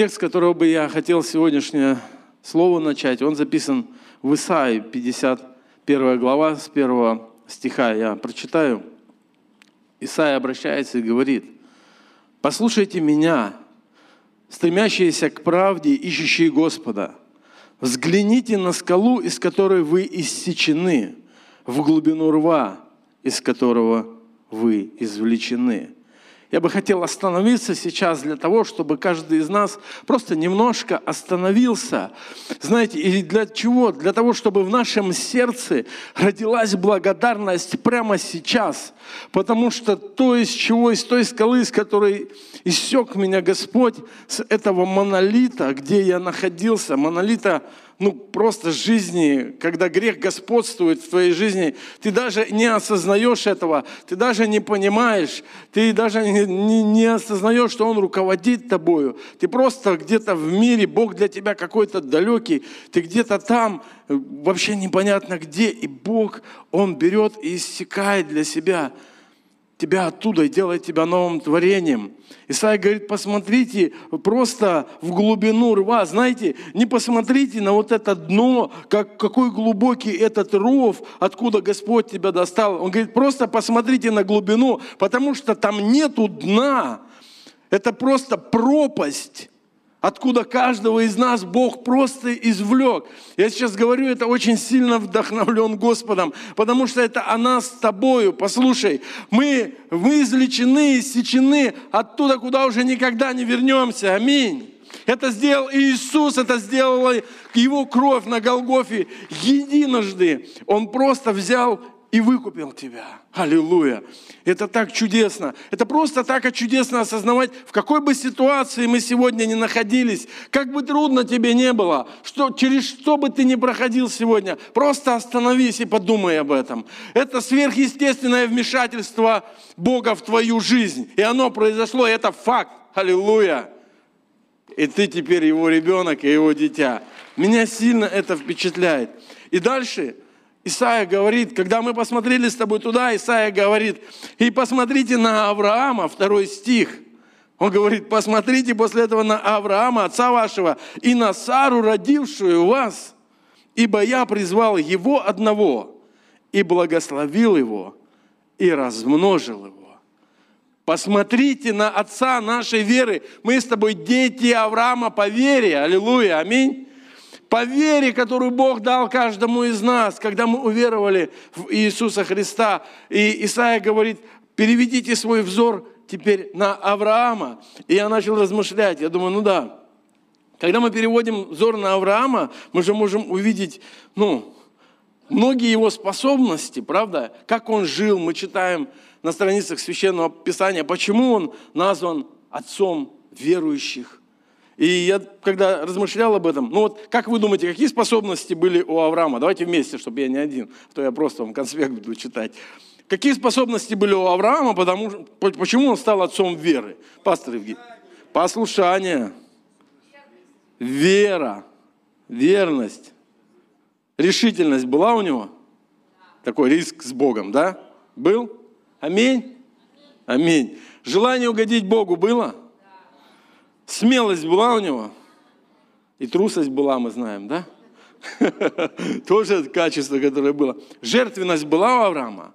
Текст, которого бы я хотел сегодняшнее слово начать, он записан в Исаии, 51 глава, с 1 стиха. Я прочитаю. Исаия обращается и говорит, «Послушайте меня, стремящиеся к правде, ищущие Господа. Взгляните на скалу, из которой вы иссечены, в глубину рва, из которого вы извлечены». Я бы хотел остановиться сейчас для того, чтобы каждый из нас просто немножко остановился. Знаете, и для чего? Для того, чтобы в нашем сердце родилась благодарность прямо сейчас. Потому что то, из чего, из той скалы, из которой иссек меня Господь, с этого монолита, где я находился, монолита ну, просто жизни, когда грех господствует в твоей жизни, ты даже не осознаешь этого, ты даже не понимаешь, ты даже не, не, не осознаешь, что Он руководит тобою. Ты просто где-то в мире, Бог для тебя какой-то далекий, ты где-то там, вообще непонятно где, и Бог, Он берет и иссякает для себя – тебя оттуда и делает тебя новым творением. Исайя говорит, посмотрите просто в глубину рва. Знаете, не посмотрите на вот это дно, как, какой глубокий этот ров, откуда Господь тебя достал. Он говорит, просто посмотрите на глубину, потому что там нету дна. Это просто пропасть откуда каждого из нас Бог просто извлек. Я сейчас говорю, это очень сильно вдохновлен Господом, потому что это о нас с тобою. Послушай, мы, мы извлечены, иссечены оттуда, куда уже никогда не вернемся. Аминь. Это сделал Иисус, это сделала Его кровь на Голгофе единожды. Он просто взял и выкупил тебя. Аллилуйя. Это так чудесно. Это просто так чудесно осознавать, в какой бы ситуации мы сегодня ни находились, как бы трудно тебе не было, что, через что бы ты ни проходил сегодня, просто остановись и подумай об этом. Это сверхъестественное вмешательство Бога в твою жизнь. И оно произошло, и это факт. Аллилуйя. И ты теперь его ребенок и его дитя. Меня сильно это впечатляет. И дальше Исаия говорит, когда мы посмотрели с тобой туда, Исаия говорит, и посмотрите на Авраама, второй стих. Он говорит, посмотрите после этого на Авраама, отца вашего, и на Сару, родившую вас, ибо я призвал его одного, и благословил его, и размножил его. Посмотрите на отца нашей веры. Мы с тобой дети Авраама по вере. Аллилуйя. Аминь по вере, которую Бог дал каждому из нас, когда мы уверовали в Иисуса Христа. И Исаия говорит, переведите свой взор теперь на Авраама. И я начал размышлять, я думаю, ну да, когда мы переводим взор на Авраама, мы же можем увидеть, ну, многие его способности, правда? Как он жил, мы читаем на страницах Священного Писания, почему он назван отцом верующих и я, когда размышлял об этом, ну вот, как вы думаете, какие способности были у Авраама? Давайте вместе, чтобы я не один, а то я просто вам конспект буду читать. Какие способности были у Авраама, потому, почему он стал отцом веры? Пастор Евгений. Послушание, вера, верность, решительность была у него? Такой риск с Богом, да? Был? Аминь? Аминь. Желание угодить Богу было? Смелость была у него. И трусость была, мы знаем, да? Тоже качество, которое было. Жертвенность была у Авраама.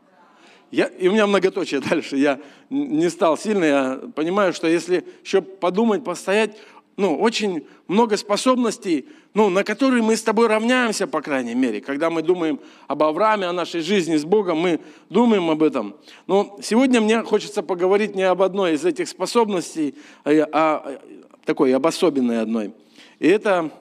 Я, и у меня многоточие дальше. Я не стал сильно. Я понимаю, что если еще подумать, постоять, ну, очень много способностей, ну, на которые мы с тобой равняемся, по крайней мере. Когда мы думаем об Аврааме, о нашей жизни с Богом, мы думаем об этом. Но сегодня мне хочется поговорить не об одной из этих способностей, а, а такой обособенной одной. И это,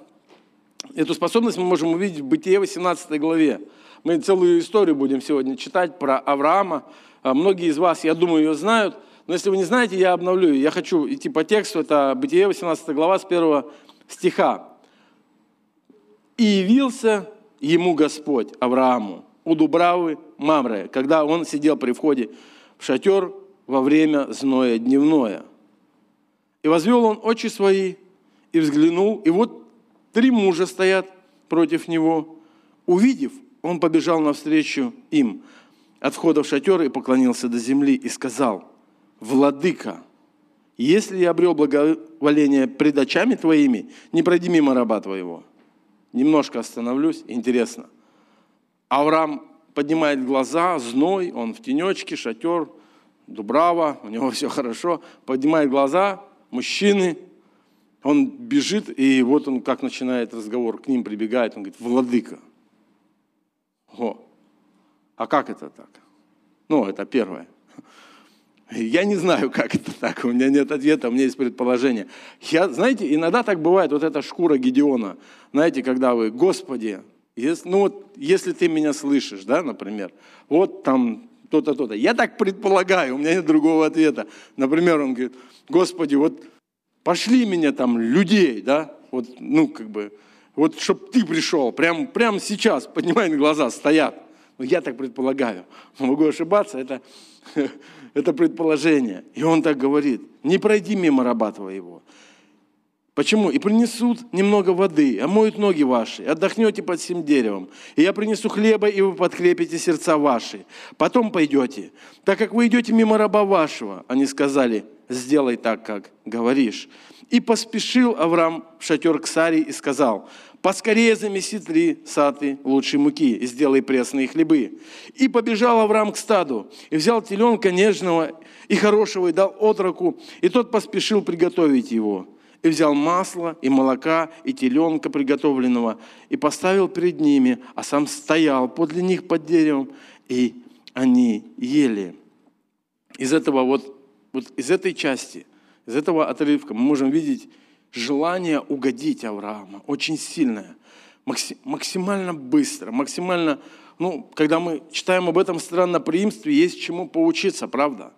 эту способность мы можем увидеть в Бытие 18 главе. Мы целую историю будем сегодня читать про Авраама. А многие из вас, я думаю, ее знают. Но если вы не знаете, я обновлю. Я хочу идти по тексту. Это Бытие 18 глава с 1 стиха. «И явился ему Господь, Аврааму, у Дубравы Мамре, когда он сидел при входе в шатер во время зноя дневное – и возвел он очи свои, и взглянул, и вот три мужа стоят против него. Увидев, он побежал навстречу им от входа в шатер и поклонился до земли и сказал, «Владыка, если я обрел благоволение пред очами твоими, не пройди мимо раба твоего. Немножко остановлюсь, интересно. Авраам поднимает глаза, зной, он в тенечке, шатер, Дубрава, у него все хорошо. Поднимает глаза, мужчины, он бежит, и вот он как начинает разговор, к ним прибегает, он говорит, владыка. О, а как это так? Ну, это первое. Я не знаю, как это так, у меня нет ответа, у меня есть предположение. Я, знаете, иногда так бывает, вот эта шкура Гедеона, знаете, когда вы, Господи, если, ну вот, если ты меня слышишь, да, например, вот там то-то, то-то. Я так предполагаю, у меня нет другого ответа. Например, он говорит, Господи, вот пошли меня там людей, да, вот, ну, как бы, вот, чтобы ты пришел, прямо, прямо сейчас, поднимай глаза, стоят. Ну, я так предполагаю. Могу ошибаться, это, это предположение. И он так говорит, не пройди мимо раба твоего. Почему? И принесут немного воды, омоют ноги ваши, отдохнете под всем деревом. И я принесу хлеба, и вы подкрепите сердца ваши. Потом пойдете. Так как вы идете мимо раба вашего, они сказали, сделай так, как говоришь. И поспешил Авраам в шатер к Саре и сказал, поскорее замеси три саты лучшей муки и сделай пресные хлебы. И побежал Авраам к стаду, и взял теленка нежного и хорошего, и дал отроку, и тот поспешил приготовить его и взял масло, и молока, и теленка приготовленного, и поставил перед ними, а сам стоял подле них под деревом, и они ели. Из этого вот, вот из этой части, из этого отрывка мы можем видеть желание угодить Авраама, очень сильное, максимально быстро, максимально, ну, когда мы читаем об этом странноприимстве, есть чему поучиться, правда?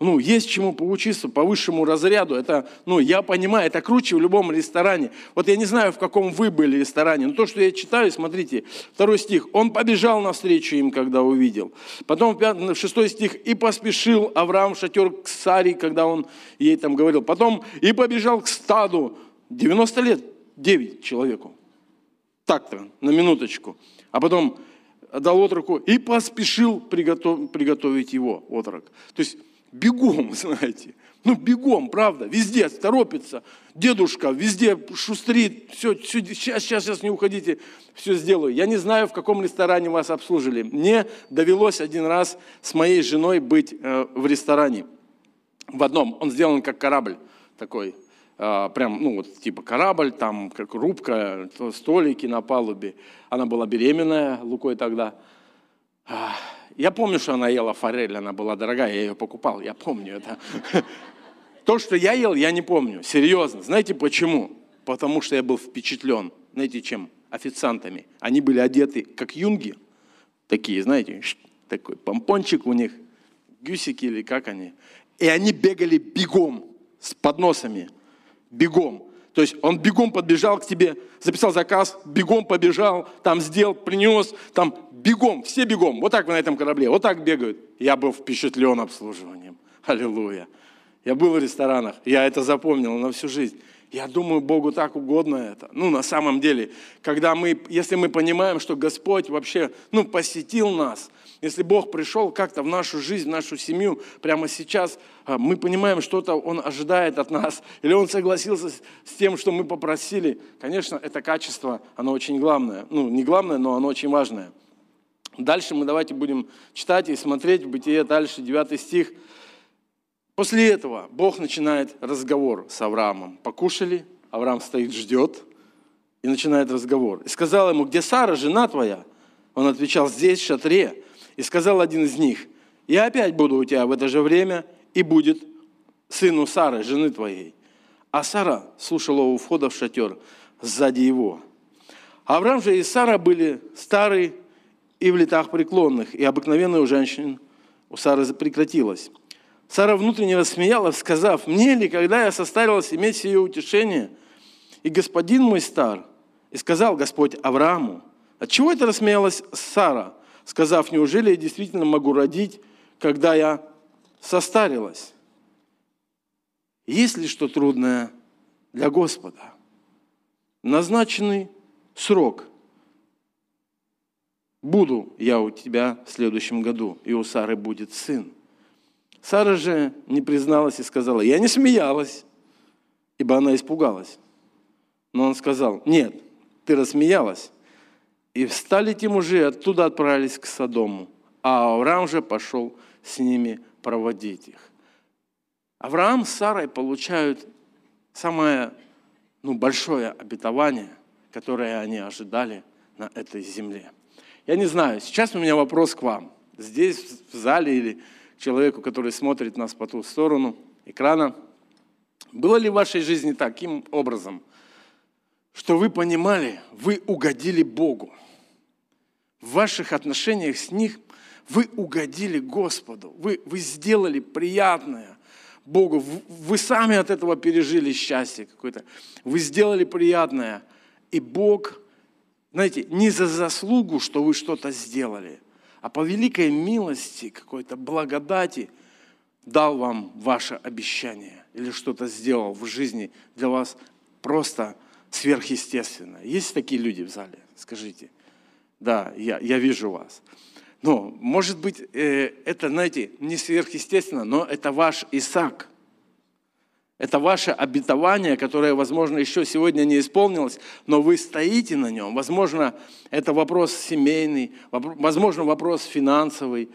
Ну, есть чему поучиться по высшему разряду. Это, ну, я понимаю, это круче в любом ресторане. Вот я не знаю, в каком вы были ресторане, но то, что я читаю, смотрите, второй стих. Он побежал навстречу им, когда увидел. Потом шестой стих. И поспешил Авраам в шатер к Саре, когда он ей там говорил. Потом и побежал к стаду. 90 лет, 9 человеку. Так-то, на минуточку. А потом дал отроку и поспешил приготов, приготовить его, отрок. То есть бегом, знаете. Ну, бегом, правда, везде торопится. Дедушка везде шустрит. Все, все, сейчас, сейчас, сейчас не уходите, все сделаю. Я не знаю, в каком ресторане вас обслужили. Мне довелось один раз с моей женой быть э, в ресторане. В одном. Он сделан как корабль такой. Э, прям, ну, вот типа корабль, там как рубка, столики на палубе. Она была беременная, Лукой тогда. Я помню, что она ела форель, она была дорогая, я ее покупал, я помню это. То, что я ел, я не помню, серьезно. Знаете почему? Потому что я был впечатлен, знаете чем? Официантами. Они были одеты как юнги, такие, знаете, такой помпончик у них, гюсики или как они. И они бегали бегом с подносами, бегом. То есть он бегом подбежал к тебе, записал заказ, бегом побежал, там сделал, принес, там бегом, все бегом. Вот так вы на этом корабле, вот так бегают. Я был впечатлен обслуживанием. Аллилуйя. Я был в ресторанах, я это запомнил на всю жизнь. Я думаю, Богу так угодно это. Ну, на самом деле, когда мы, если мы понимаем, что Господь вообще, ну, посетил нас, если Бог пришел как-то в нашу жизнь, в нашу семью, прямо сейчас, а, мы понимаем, что-то Он ожидает от нас, или Он согласился с тем, что мы попросили, конечно, это качество, оно очень главное. Ну, не главное, но оно очень важное. Дальше мы давайте будем читать и смотреть Бытие, дальше 9 стих. После этого Бог начинает разговор с Авраамом. Покушали, Авраам стоит, ждет, и начинает разговор. И сказал ему, где Сара, жена твоя? Он отвечал, здесь, в шатре. И сказал один из них, я опять буду у тебя в это же время, и будет сыну Сары, жены твоей. А Сара слушала у входа в шатер сзади его. Авраам же и Сара были старые и в летах преклонных, и обыкновенная у женщин у Сары прекратилась. Сара внутренне рассмеялась, сказав, «Мне ли, когда я состарилась, иметь сие утешение? И господин мой стар». И сказал Господь Аврааму, «Отчего это рассмеялась Сара, сказав, неужели я действительно могу родить, когда я состарилась?» Есть ли что трудное для Господа? Назначенный срок Буду я у тебя в следующем году, и у Сары будет сын. Сара же не призналась и сказала, я не смеялась, ибо она испугалась. Но он сказал, нет, ты рассмеялась. И встали те мужи, оттуда отправились к Содому. А Авраам же пошел с ними проводить их. Авраам с Сарой получают самое ну, большое обетование, которое они ожидали на этой земле. Я не знаю, сейчас у меня вопрос к вам. Здесь, в зале или человеку, который смотрит нас по ту сторону экрана. Было ли в вашей жизни таким образом, что вы понимали, вы угодили Богу? В ваших отношениях с них вы угодили Господу, вы, вы сделали приятное Богу, вы сами от этого пережили счастье какое-то, вы сделали приятное, и Бог, знаете, не за заслугу, что вы что-то сделали – а по великой милости, какой-то благодати дал вам ваше обещание или что-то сделал в жизни для вас просто сверхъестественное. Есть такие люди в зале? Скажите. Да, я, я вижу вас. Но, может быть, э, это, знаете, не сверхъестественно, но это ваш Исаак. Это ваше обетование, которое, возможно, еще сегодня не исполнилось, но вы стоите на нем. Возможно, это вопрос семейный, возможно, вопрос финансовый,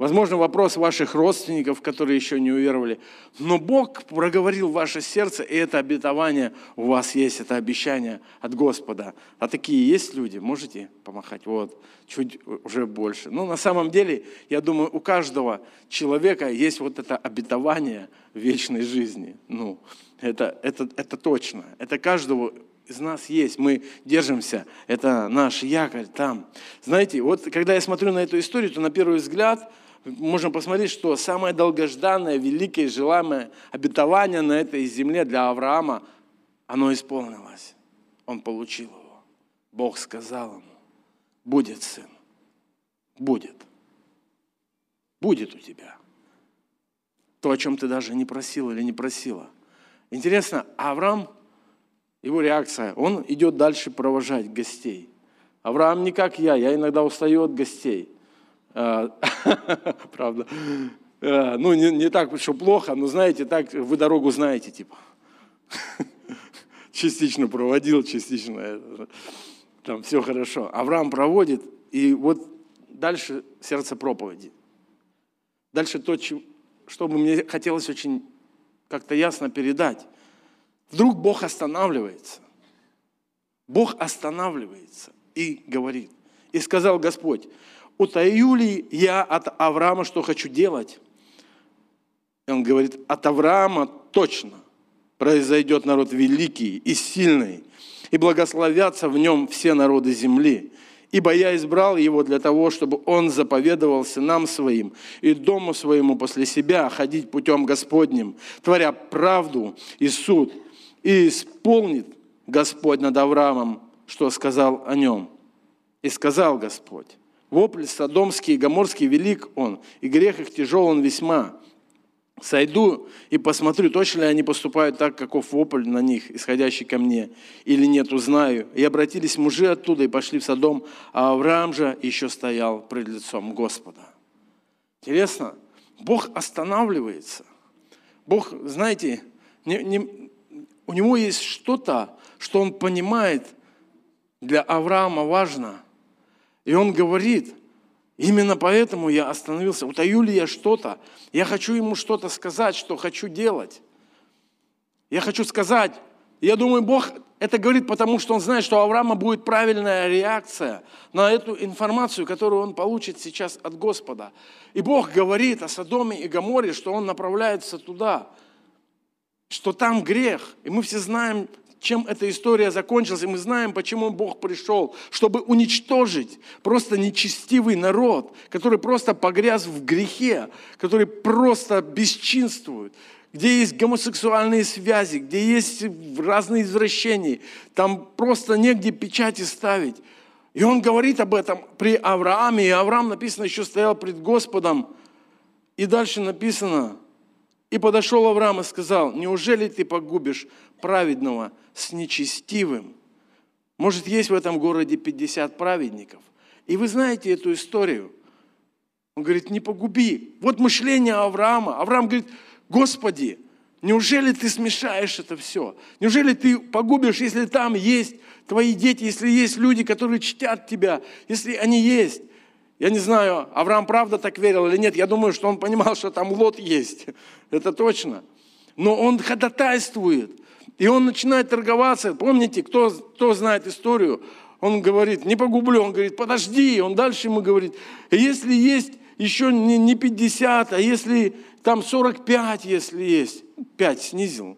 Возможно, вопрос ваших родственников, которые еще не уверовали. Но Бог проговорил ваше сердце, и это обетование у вас есть, это обещание от Господа. А такие есть люди? Можете помахать? Вот, чуть уже больше. Ну, на самом деле, я думаю, у каждого человека есть вот это обетование вечной жизни. Ну, это, это, это точно. Это каждого из нас есть, мы держимся, это наш якорь там. Знаете, вот когда я смотрю на эту историю, то на первый взгляд можем посмотреть, что самое долгожданное, великое, желаемое обетование на этой земле для Авраама, оно исполнилось. Он получил его. Бог сказал ему, будет сын, будет. Будет у тебя. То, о чем ты даже не просил или не просила. Интересно, Авраам, его реакция, он идет дальше провожать гостей. Авраам не как я, я иногда устаю от гостей – а, правда. А, ну, не, не так, что плохо, но знаете, так вы дорогу знаете, типа. Частично проводил, частично там все хорошо. Авраам проводит, и вот дальше сердце проповеди. Дальше то, что бы мне хотелось очень как-то ясно передать. Вдруг Бог останавливается. Бог останавливается и говорит. И сказал Господь, утаю ли я от Авраама, что хочу делать? И он говорит, от Авраама точно произойдет народ великий и сильный, и благословятся в нем все народы земли. Ибо я избрал его для того, чтобы он заповедовался нам своим и дому своему после себя ходить путем Господним, творя правду и суд, и исполнит Господь над Авраамом, что сказал о нем. И сказал Господь, Вопль содомский и гоморский велик он, и грех их тяжел он весьма. Сойду и посмотрю, точно ли они поступают так, каков вопль на них, исходящий ко мне, или нет, узнаю. И обратились мужи оттуда и пошли в Содом, а Авраам же еще стоял пред лицом Господа. Интересно, Бог останавливается. Бог, знаете, не, не, у него есть что-то, что он понимает, для Авраама важно – и он говорит, именно поэтому я остановился. Утаю ли я что-то? Я хочу ему что-то сказать, что хочу делать. Я хочу сказать, я думаю, Бог это говорит, потому что он знает, что у Авраама будет правильная реакция на эту информацию, которую он получит сейчас от Господа. И Бог говорит о Содоме и Гаморе, что он направляется туда, что там грех. И мы все знаем чем эта история закончилась, и мы знаем, почему Бог пришел, чтобы уничтожить просто нечестивый народ, который просто погряз в грехе, который просто бесчинствует, где есть гомосексуальные связи, где есть разные извращения, там просто негде печати ставить. И он говорит об этом при Аврааме, и Авраам, написано, еще стоял пред Господом, и дальше написано, и подошел Авраам и сказал, неужели ты погубишь праведного с нечестивым? Может, есть в этом городе 50 праведников? И вы знаете эту историю. Он говорит, не погуби. Вот мышление Авраама. Авраам говорит, Господи, неужели ты смешаешь это все? Неужели ты погубишь, если там есть твои дети, если есть люди, которые чтят тебя, если они есть? Я не знаю, Авраам правда так верил или нет. Я думаю, что он понимал, что там Лот есть. Это точно. Но он ходатайствует. И он начинает торговаться. Помните, кто, кто знает историю? Он говорит, не погублю. Он говорит, подожди. Он дальше ему говорит, если есть еще не, не 50, а если там 45, если есть. 5 снизил.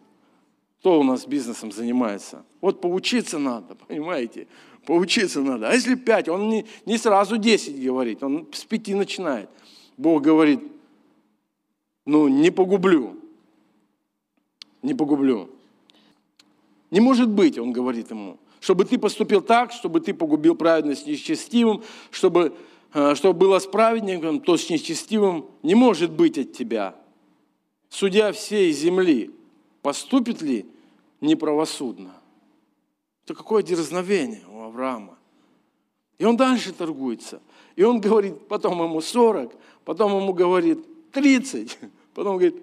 Кто у нас бизнесом занимается? Вот поучиться надо, понимаете? Поучиться надо. А если 5, он не, не сразу 10 говорит, он с 5 начинает. Бог говорит, ну не погублю. Не погублю. Не может быть, он говорит ему, чтобы ты поступил так, чтобы ты погубил праведность нечестивым, чтобы Э, чтобы было с праведником, то с нечестивым не может быть от тебя. Судья всей земли, поступит ли неправосудно? Это какое дерзновение Авраама. И он дальше торгуется. И он говорит, потом ему 40, потом ему говорит 30, потом говорит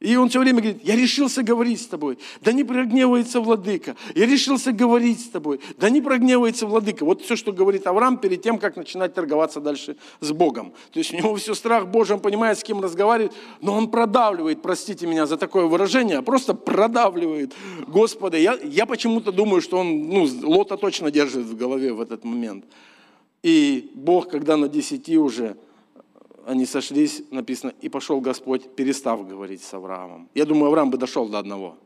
и он все время говорит, я решился говорить с тобой, да не прогневается владыка. Я решился говорить с тобой, да не прогневается владыка. Вот все, что говорит Авраам перед тем, как начинать торговаться дальше с Богом. То есть у него все страх Божий, он понимает, с кем разговаривает, но он продавливает, простите меня за такое выражение, а просто продавливает Господа. Я, я почему-то думаю, что он, ну, Лота точно держит в голове в этот момент. И Бог, когда на десяти уже они сошлись, написано, и пошел Господь, перестав говорить с Авраамом. Я думаю, Авраам бы дошел до одного.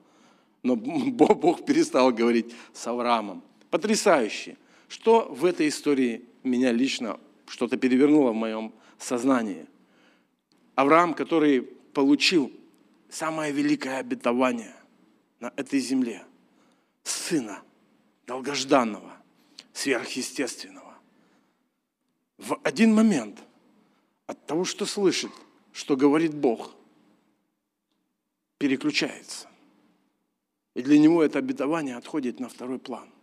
Но Бог перестал говорить с Авраамом. Потрясающе. Что в этой истории меня лично что-то перевернуло в моем сознании. Авраам, который получил самое великое обетование на этой земле. Сына долгожданного, сверхъестественного. В один момент – от того, что слышит, что говорит Бог, переключается. И для него это обетование отходит на второй план.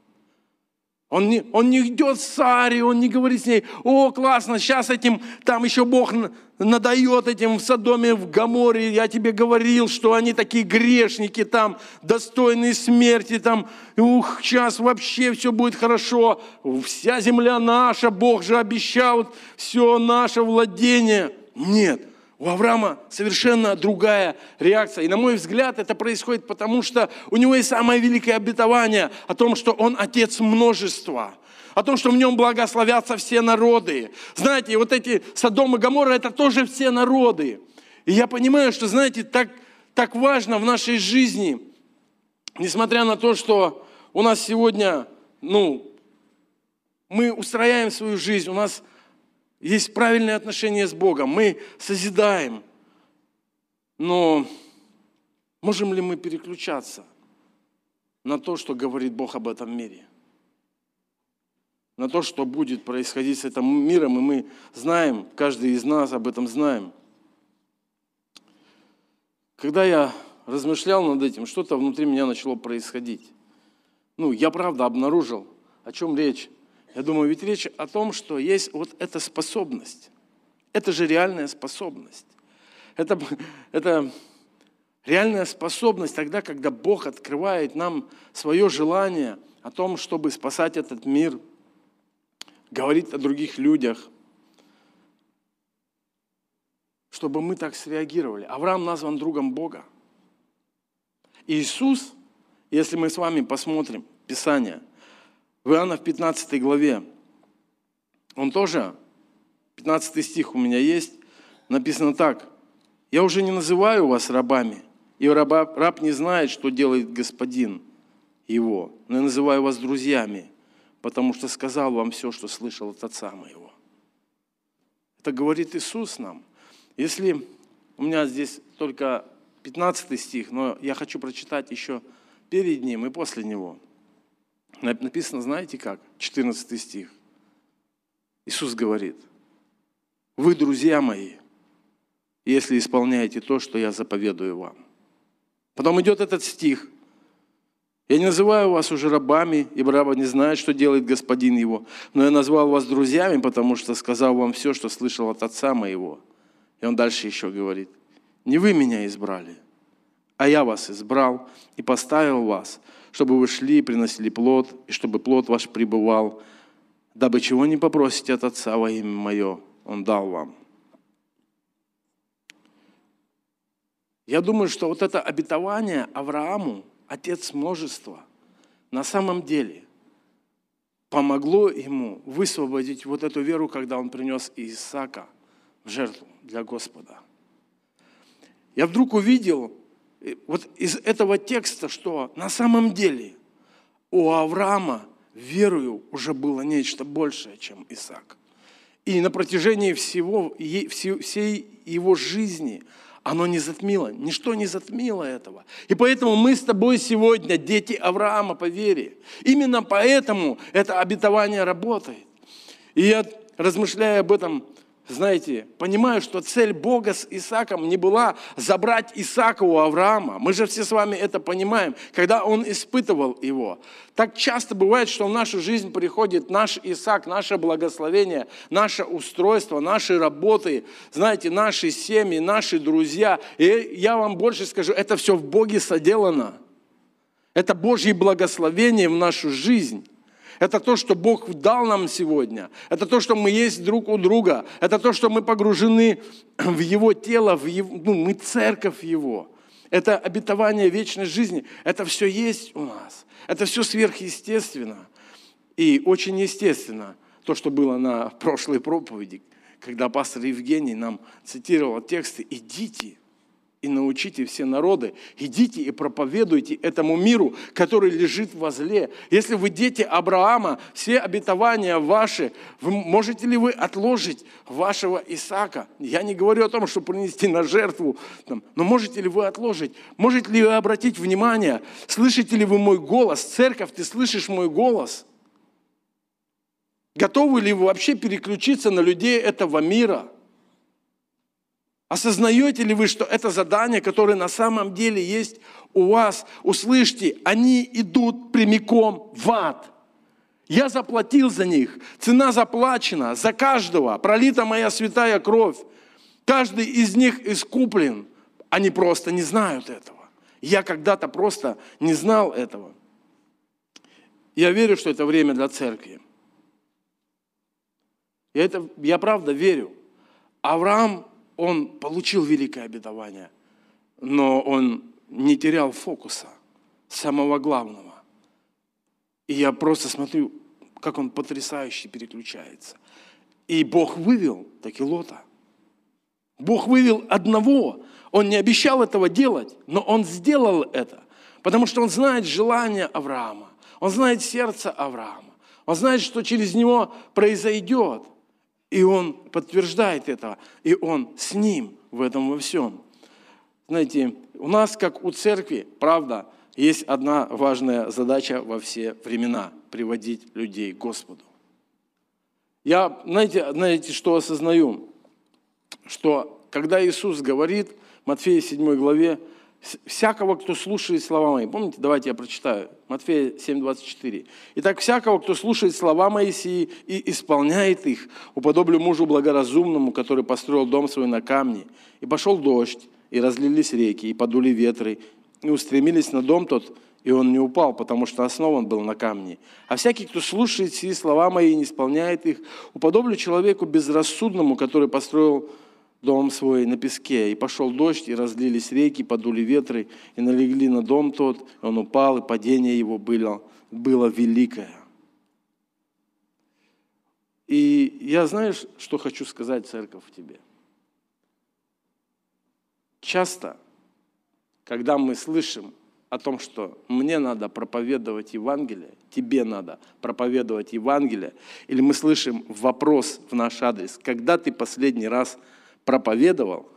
Он не, он не идет с Саре, он не говорит с ней, о, классно, сейчас этим, там еще Бог надает этим в Содоме, в Гаморе, я тебе говорил, что они такие грешники там, достойные смерти там, ух, сейчас вообще все будет хорошо, вся земля наша, Бог же обещал, все наше владение. Нет, у Авраама совершенно другая реакция. И на мой взгляд это происходит потому, что у него есть самое великое обетование о том, что он отец множества о том, что в нем благословятся все народы. Знаете, вот эти Содом и Гоморра, это тоже все народы. И я понимаю, что, знаете, так, так важно в нашей жизни, несмотря на то, что у нас сегодня, ну, мы устрояем свою жизнь, у нас есть правильные отношения с Богом, мы созидаем. Но можем ли мы переключаться на то, что говорит Бог об этом мире? На то, что будет происходить с этим миром, и мы знаем, каждый из нас об этом знаем. Когда я размышлял над этим, что-то внутри меня начало происходить. Ну, я правда обнаружил, о чем речь. Я думаю, ведь речь о том, что есть вот эта способность. Это же реальная способность. Это, это реальная способность тогда, когда Бог открывает нам свое желание о том, чтобы спасать этот мир, говорить о других людях, чтобы мы так среагировали. Авраам назван другом Бога. Иисус, если мы с вами посмотрим Писание – в Иоанна в 15 главе, он тоже, 15 стих у меня есть, написано так. «Я уже не называю вас рабами, и раба, раб не знает, что делает господин его, но я называю вас друзьями, потому что сказал вам все, что слышал от отца моего». Это говорит Иисус нам. Если у меня здесь только 15 стих, но я хочу прочитать еще перед ним и после него – Написано, знаете как? 14 стих. Иисус говорит, вы друзья мои, если исполняете то, что я заповедую вам. Потом идет этот стих, Я не называю вас уже рабами, ибо раба не знает, что делает господин его. Но я назвал вас друзьями, потому что сказал вам все, что слышал от отца моего. И он дальше еще говорит, не вы меня избрали, а я вас избрал и поставил вас, чтобы вы шли и приносили плод, и чтобы плод ваш пребывал, дабы чего не попросите от Отца во имя Мое, Он дал вам. Я думаю, что вот это обетование Аврааму, отец множества, на самом деле помогло ему высвободить вот эту веру, когда он принес Исаака в жертву для Господа. Я вдруг увидел вот из этого текста, что на самом деле у Авраама верою уже было нечто большее, чем Исаак. И на протяжении всего, всей его жизни оно не затмило, ничто не затмило этого. И поэтому мы с тобой сегодня дети Авраама по вере. Именно поэтому это обетование работает. И я, размышляя об этом, знаете, понимаю, что цель Бога с Исааком не была забрать Исаака у Авраама. Мы же все с вами это понимаем, когда он испытывал его. Так часто бывает, что в нашу жизнь приходит наш Исаак, наше благословение, наше устройство, наши работы, знаете, наши семьи, наши друзья. И я вам больше скажу, это все в Боге соделано. Это Божье благословение в нашу жизнь. Это то, что Бог дал нам сегодня. Это то, что мы есть друг у друга. Это то, что мы погружены в Его тело, в его, ну, мы церковь Его. Это обетование вечной жизни. Это все есть у нас. Это все сверхъестественно. И очень естественно то, что было на прошлой проповеди, когда пастор Евгений нам цитировал тексты «Идите, и научите все народы, идите и проповедуйте этому миру, который лежит возле. Если вы дети Авраама, все обетования ваши, вы, можете ли вы отложить вашего Исаака? Я не говорю о том, что принести на жертву, там, но можете ли вы отложить? Можете ли вы обратить внимание? Слышите ли вы мой голос? Церковь, ты слышишь мой голос? Готовы ли вы вообще переключиться на людей этого мира? Осознаете ли вы, что это задание, которое на самом деле есть у вас? Услышьте, они идут прямиком в ад. Я заплатил за них. Цена заплачена за каждого. Пролита моя святая кровь. Каждый из них искуплен. Они просто не знают этого. Я когда-то просто не знал этого. Я верю, что это время для церкви. Я, это, я правда верю. Авраам он получил великое обетование, но он не терял фокуса, самого главного. И я просто смотрю, как он потрясающе переключается. И Бог вывел таки Лота. Бог вывел одного. Он не обещал этого делать, но он сделал это. Потому что он знает желание Авраама. Он знает сердце Авраама. Он знает, что через него произойдет. И он подтверждает это, и он с ним в этом во всем. Знаете, у нас, как у церкви, правда, есть одна важная задача во все времена – приводить людей к Господу. Я, знаете, знаете, что осознаю? Что когда Иисус говорит, Матфея 7 главе, всякого, кто слушает слова мои. Помните, давайте я прочитаю. Матфея 7:24. Итак, всякого, кто слушает слова мои сии и исполняет их, уподоблю мужу благоразумному, который построил дом свой на камне. И пошел дождь, и разлились реки, и подули ветры, и устремились на дом тот, и он не упал, потому что основан был на камне. А всякий, кто слушает сии слова мои и не исполняет их, уподоблю человеку безрассудному, который построил дом свой на песке. И пошел дождь, и разлились реки, подули ветры, и налегли на дом тот, и он упал, и падение его было, было великое. И я знаешь, что хочу сказать, церковь, тебе? Часто, когда мы слышим о том, что мне надо проповедовать Евангелие, тебе надо проповедовать Евангелие, или мы слышим вопрос в наш адрес, когда ты последний раз проповедовал,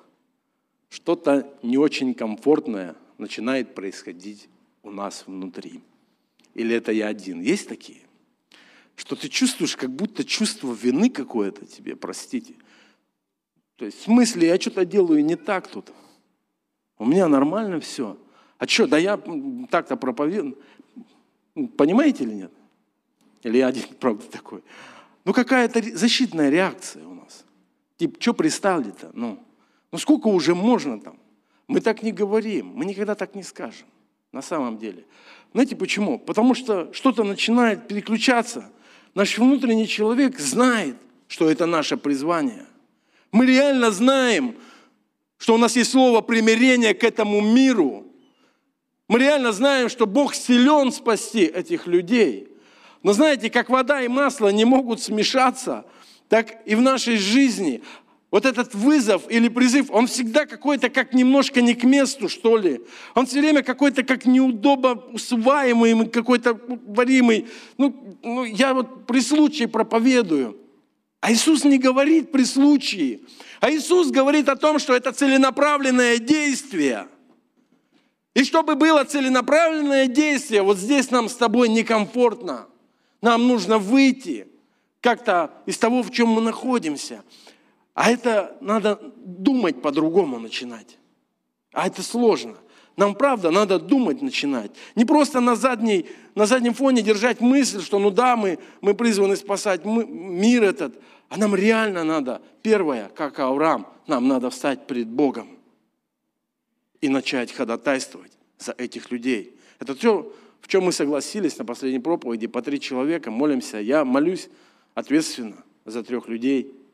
что-то не очень комфортное начинает происходить у нас внутри. Или это я один? Есть такие? Что ты чувствуешь, как будто чувство вины какое-то тебе, простите. То есть в смысле, я что-то делаю не так тут. У меня нормально все. А что, да я так-то проповедую. Понимаете или нет? Или я один, правда, такой? Ну, какая-то защитная реакция у нас. Типа, что пристали-то? Ну, ну, сколько уже можно там? Мы так не говорим, мы никогда так не скажем, на самом деле. Знаете почему? Потому что что-то начинает переключаться. Наш внутренний человек знает, что это наше призвание. Мы реально знаем, что у нас есть слово примирения к этому миру. Мы реально знаем, что Бог силен спасти этих людей. Но знаете, как вода и масло не могут смешаться, так и в нашей жизни вот этот вызов или призыв, он всегда какой-то как немножко не к месту, что ли. Он все время какой-то как неудобно усваиваемый, какой-то варимый. Ну, ну, я вот при случае проповедую. А Иисус не говорит при случае. А Иисус говорит о том, что это целенаправленное действие. И чтобы было целенаправленное действие, вот здесь нам с тобой некомфортно. Нам нужно выйти как-то из того, в чем мы находимся – а это надо думать по-другому начинать. А это сложно. Нам, правда, надо думать начинать. Не просто на, задней, на заднем фоне держать мысль, что ну да, мы, мы призваны спасать мы, мир этот. А нам реально надо, первое, как Авраам, нам надо встать перед Богом и начать ходатайствовать за этих людей. Это то, в чем мы согласились на последней проповеди. По три человека молимся. Я молюсь ответственно за трех людей –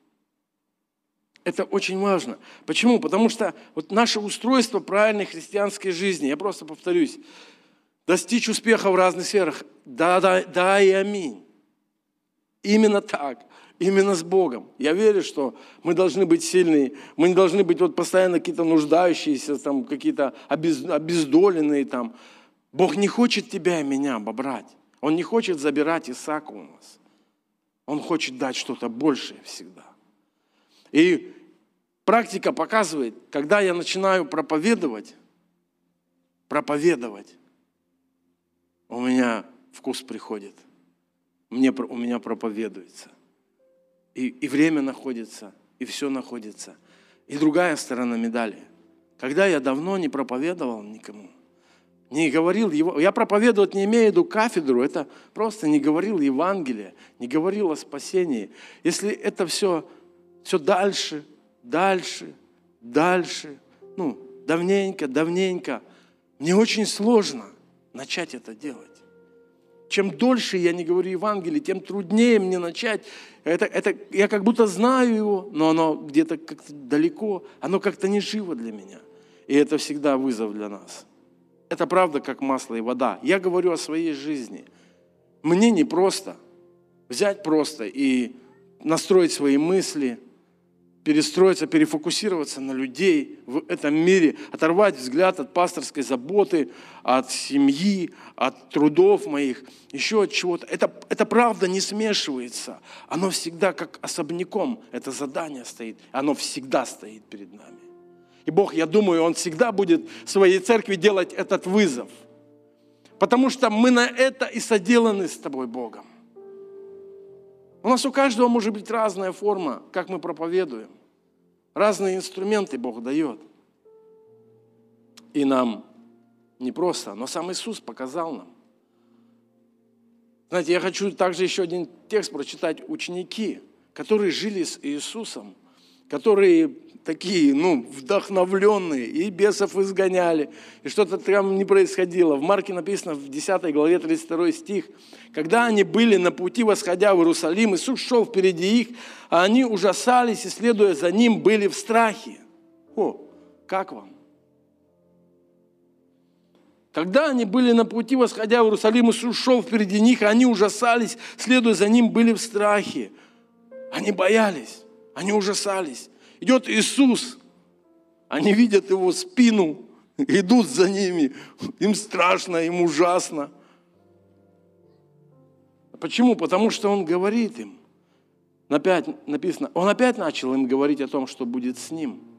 это очень важно. Почему? Потому что вот наше устройство правильной христианской жизни, я просто повторюсь, достичь успеха в разных сферах, да, да, да и аминь. Именно так, именно с Богом. Я верю, что мы должны быть сильные, мы не должны быть вот постоянно какие-то нуждающиеся, там, какие-то обез, обездоленные. Там. Бог не хочет тебя и меня обобрать. Он не хочет забирать Исаака у нас. Он хочет дать что-то большее всегда. И практика показывает, когда я начинаю проповедовать, проповедовать, у меня вкус приходит. Мне, у меня проповедуется. И, и время находится, и все находится. И другая сторона медали. Когда я давно не проповедовал никому, не говорил, я проповедовать не имею в виду кафедру, это просто не говорил Евангелие, не говорил о спасении. Если это все все дальше, дальше, дальше. Ну, давненько, давненько. Мне очень сложно начать это делать. Чем дольше я не говорю Евангелие, тем труднее мне начать. Это, это, я как будто знаю его, но оно где-то как-то далеко, оно как-то не живо для меня. И это всегда вызов для нас. Это правда, как масло и вода. Я говорю о своей жизни. Мне не просто взять просто и настроить свои мысли – перестроиться, перефокусироваться на людей в этом мире, оторвать взгляд от пасторской заботы, от семьи, от трудов моих, еще от чего-то. Это, это правда не смешивается. Оно всегда как особняком, это задание стоит. Оно всегда стоит перед нами. И Бог, я думаю, Он всегда будет своей церкви делать этот вызов. Потому что мы на это и соделаны с тобой, Богом. У нас у каждого может быть разная форма, как мы проповедуем. Разные инструменты Бог дает. И нам не просто, но сам Иисус показал нам. Знаете, я хочу также еще один текст прочитать. Ученики, которые жили с Иисусом, которые такие, ну, вдохновленные, и бесов изгоняли, и что-то там не происходило. В Марке написано в 10 главе 32 стих, когда они были на пути, восходя в Иерусалим, Иисус шел впереди их, а они ужасались и, следуя за ним, были в страхе. О, как вам? Когда они были на пути, восходя в Иерусалим, Иисус шел впереди них, а они ужасались, следуя за ним, были в страхе. Они боялись, они ужасались. Идет Иисус, они видят его спину, идут за ними, им страшно, им ужасно. Почему? Потому что он говорит им, опять написано, он опять начал им говорить о том, что будет с ним.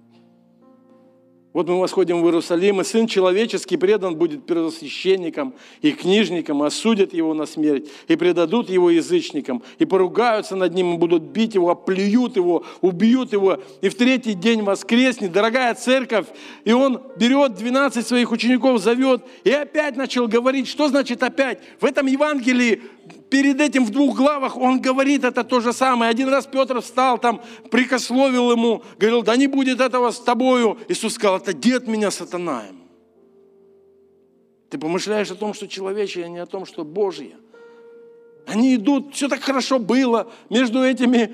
Вот мы восходим в Иерусалим, и Сын Человеческий предан будет первосвященникам и книжникам, осудят его на смерть, и предадут его язычникам, и поругаются над ним, и будут бить его, оплюют его, убьют его, и в третий день воскреснет, дорогая церковь, и он берет 12 своих учеников, зовет, и опять начал говорить, что значит опять? В этом Евангелии перед этим в двух главах он говорит это то же самое. Один раз Петр встал там, прикословил ему, говорил, да не будет этого с тобою. Иисус сказал, это дед меня сатана ему. Ты помышляешь о том, что человечье, а не о том, что Божье. Они идут, все так хорошо было между этими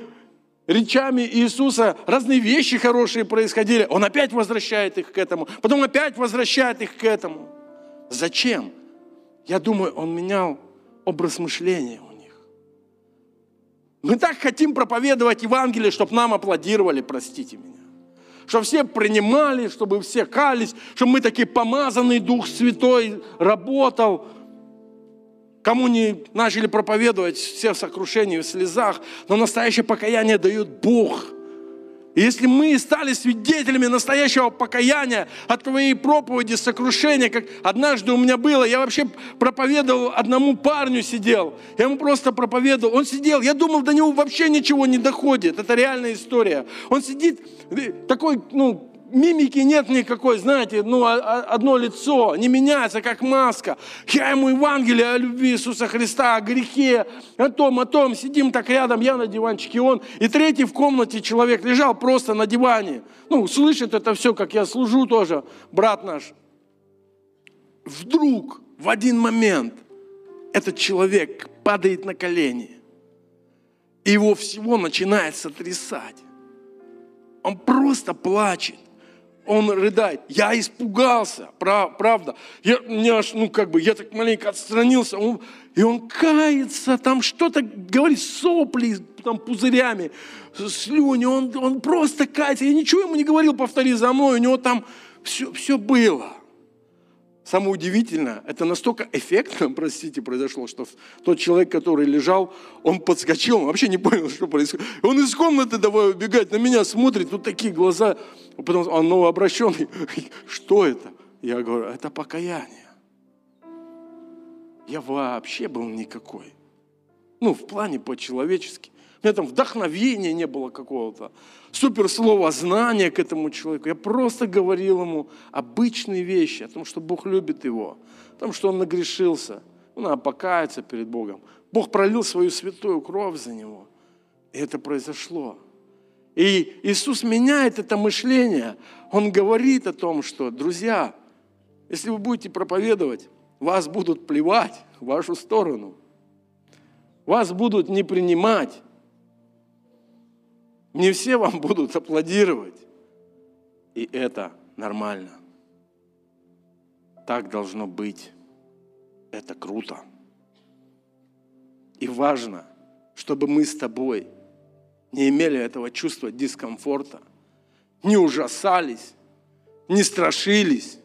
речами Иисуса разные вещи хорошие происходили. Он опять возвращает их к этому, потом опять возвращает их к этому. Зачем? Я думаю, он менял образ мышления у них. Мы так хотим проповедовать Евангелие, чтобы нам аплодировали, простите меня. Чтобы все принимали, чтобы все кались, чтобы мы такие помазанный Дух Святой работал. Кому не начали проповедовать, все в сокрушении, в слезах. Но настоящее покаяние дает Бог – и если мы стали свидетелями настоящего покаяния от твоей проповеди, сокрушения, как однажды у меня было, я вообще проповедовал одному парню сидел, я ему просто проповедовал, он сидел, я думал, до него вообще ничего не доходит, это реальная история. Он сидит такой, ну, мимики нет никакой, знаете, ну, одно лицо, не меняется, как маска. Я ему Евангелие о любви Иисуса Христа, о грехе, о том, о том. Сидим так рядом, я на диванчике, он. И третий в комнате человек лежал просто на диване. Ну, слышит это все, как я служу тоже, брат наш. Вдруг, в один момент, этот человек падает на колени. И его всего начинает сотрясать. Он просто плачет он рыдает. Я испугался, правда. Я, меня ну, как бы, я так маленько отстранился. Он, и он кается, там что-то говорит, сопли, там пузырями, слюни. Он, он просто кается. Я ничего ему не говорил, повтори за мной. У него там все, все было. Самое удивительное, это настолько эффектно, простите, произошло, что тот человек, который лежал, он подскочил, он вообще не понял, что происходит. Он из комнаты давай убегать, на меня смотрит, тут такие глаза, потом он новообращенный, что это? Я говорю, это покаяние. Я вообще был никакой. Ну, в плане по-человечески. У меня там вдохновения не было какого-то, суперслова знания к этому человеку. Я просто говорил ему обычные вещи, о том, что Бог любит его, о том, что он нагрешился, он надо покаяться перед Богом. Бог пролил свою святую кровь за него. И это произошло. И Иисус меняет это мышление. Он говорит о том, что, друзья, если вы будете проповедовать, вас будут плевать в вашу сторону. Вас будут не принимать. Не все вам будут аплодировать. И это нормально. Так должно быть. Это круто. И важно, чтобы мы с тобой не имели этого чувства дискомфорта, не ужасались, не страшились,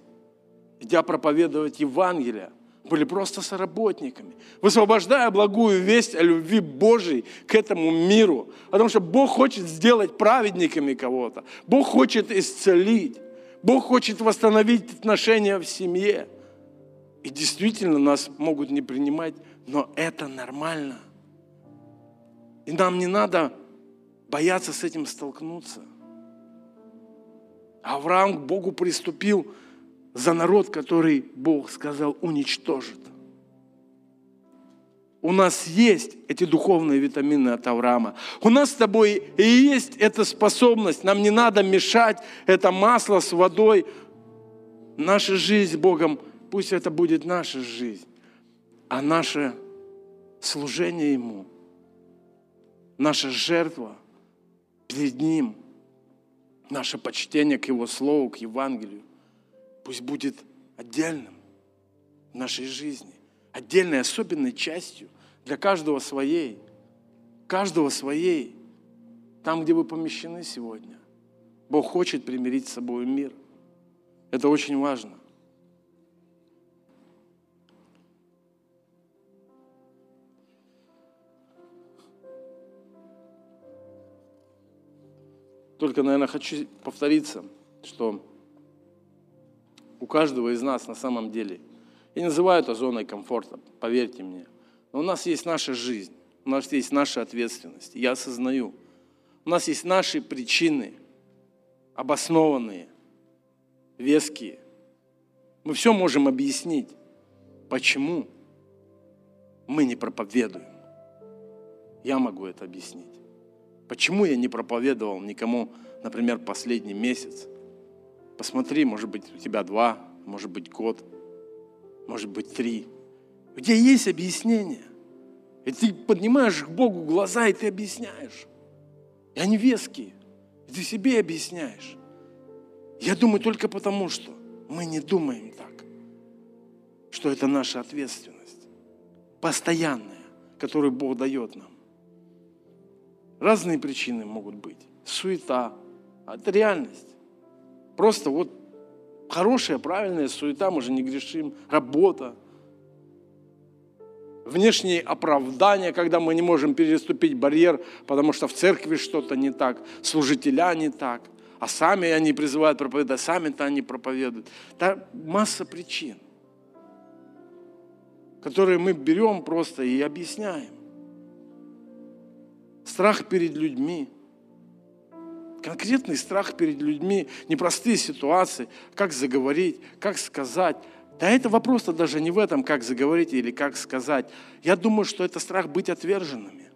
идя проповедовать Евангелие – были просто соработниками, высвобождая благую весть о любви Божьей к этому миру. Потому что Бог хочет сделать праведниками кого-то. Бог хочет исцелить. Бог хочет восстановить отношения в семье. И действительно нас могут не принимать, но это нормально. И нам не надо бояться с этим столкнуться. Авраам к Богу приступил – за народ, который Бог сказал уничтожит. У нас есть эти духовные витамины от Авраама. У нас с тобой и есть эта способность. Нам не надо мешать это масло с водой. Наша жизнь с Богом, пусть это будет наша жизнь, а наше служение Ему, наша жертва перед Ним, наше почтение к Его Слову, к Евангелию, пусть будет отдельным в нашей жизни, отдельной, особенной частью для каждого своей, каждого своей, там, где вы помещены сегодня. Бог хочет примирить с собой мир. Это очень важно. Только, наверное, хочу повториться, что у каждого из нас на самом деле. Я называю это зоной комфорта, поверьте мне. Но у нас есть наша жизнь, у нас есть наша ответственность. Я осознаю. У нас есть наши причины, обоснованные, веские. Мы все можем объяснить, почему мы не проповедуем. Я могу это объяснить. Почему я не проповедовал никому, например, последний месяц? Посмотри, может быть, у тебя два, может быть, год, может быть, три. У тебя есть объяснение. И ты поднимаешь к Богу глаза, и ты объясняешь. И они веские. И ты себе объясняешь. Я думаю только потому, что мы не думаем так, что это наша ответственность, постоянная, которую Бог дает нам. Разные причины могут быть. Суета. Это реальность. Просто вот хорошая, правильная суета, мы же не грешим. Работа. Внешние оправдания, когда мы не можем переступить барьер, потому что в церкви что-то не так, служителя не так, а сами они призывают проповедовать, а сами-то они проповедуют. Да, масса причин, которые мы берем просто и объясняем. Страх перед людьми. Конкретный страх перед людьми, непростые ситуации, как заговорить, как сказать. Да это вопрос-то даже не в этом, как заговорить или как сказать. Я думаю, что это страх быть отверженными.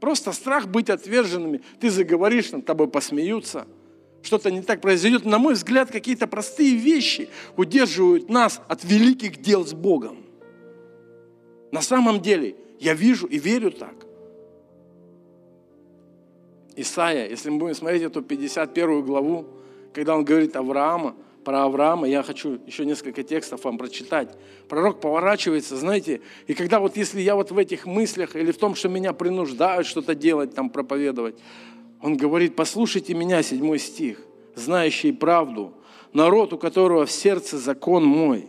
Просто страх быть отверженными. Ты заговоришь, над тобой посмеются. Что-то не так произойдет. На мой взгляд, какие-то простые вещи удерживают нас от великих дел с Богом. На самом деле, я вижу и верю так. Исаия, если мы будем смотреть эту 51 главу, когда он говорит Авраама, про Авраама, я хочу еще несколько текстов вам прочитать. Пророк поворачивается, знаете, и когда вот если я вот в этих мыслях или в том, что меня принуждают что-то делать, там проповедовать, он говорит, послушайте меня, седьмой стих, знающий правду, народ, у которого в сердце закон мой.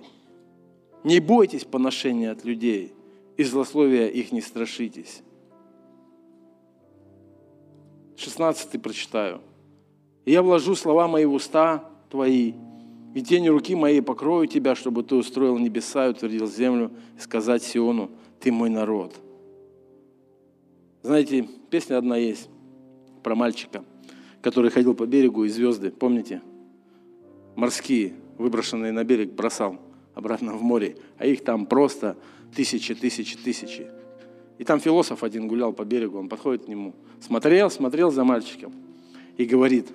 Не бойтесь поношения от людей, и злословия их не страшитесь. 16 прочитаю. «Я вложу слова мои в уста твои, и тени руки моей покрою тебя, чтобы ты устроил небеса и утвердил землю, и сказать Сиону, ты мой народ». Знаете, песня одна есть про мальчика, который ходил по берегу, и звезды, помните? Морские, выброшенные на берег, бросал обратно в море, а их там просто тысячи, тысячи, тысячи. И там философ один гулял по берегу, он подходит к нему, смотрел, смотрел за мальчиком и говорит,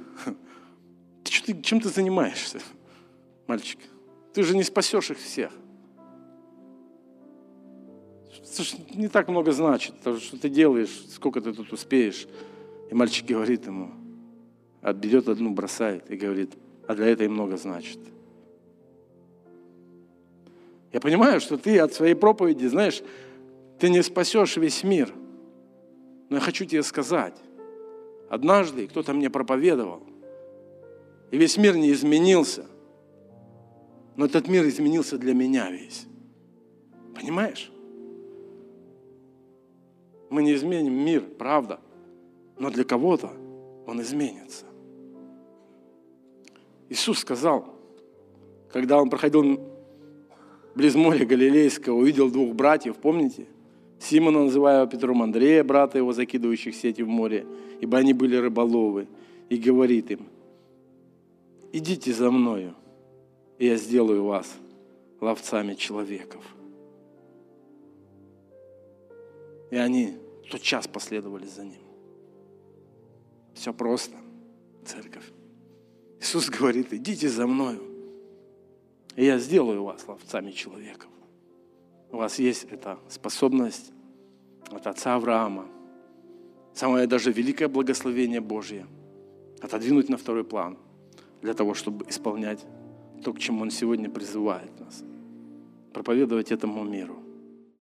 ты, что, ты чем ты занимаешься, мальчик? Ты же не спасешь их всех. Это не так много значит, что ты делаешь, сколько ты тут успеешь. И мальчик говорит ему, отберет одну, бросает и говорит, а для этого и много значит. Я понимаю, что ты от своей проповеди, знаешь, ты не спасешь весь мир. Но я хочу тебе сказать, однажды кто-то мне проповедовал, и весь мир не изменился, но этот мир изменился для меня весь. Понимаешь? Мы не изменим мир, правда, но для кого-то он изменится. Иисус сказал, когда он проходил близ моря Галилейского, увидел двух братьев, помните – Симона называя Петром Андрея, брата его, закидывающих сети в море, ибо они были рыболовы, и говорит им, идите за мною, и я сделаю вас ловцами человеков. И они тот час последовали за ним. Все просто, церковь. Иисус говорит, идите за мною, и я сделаю вас ловцами человеков у вас есть эта способность от отца Авраама, самое даже великое благословение Божье, отодвинуть на второй план для того, чтобы исполнять то, к чему Он сегодня призывает нас, проповедовать этому миру –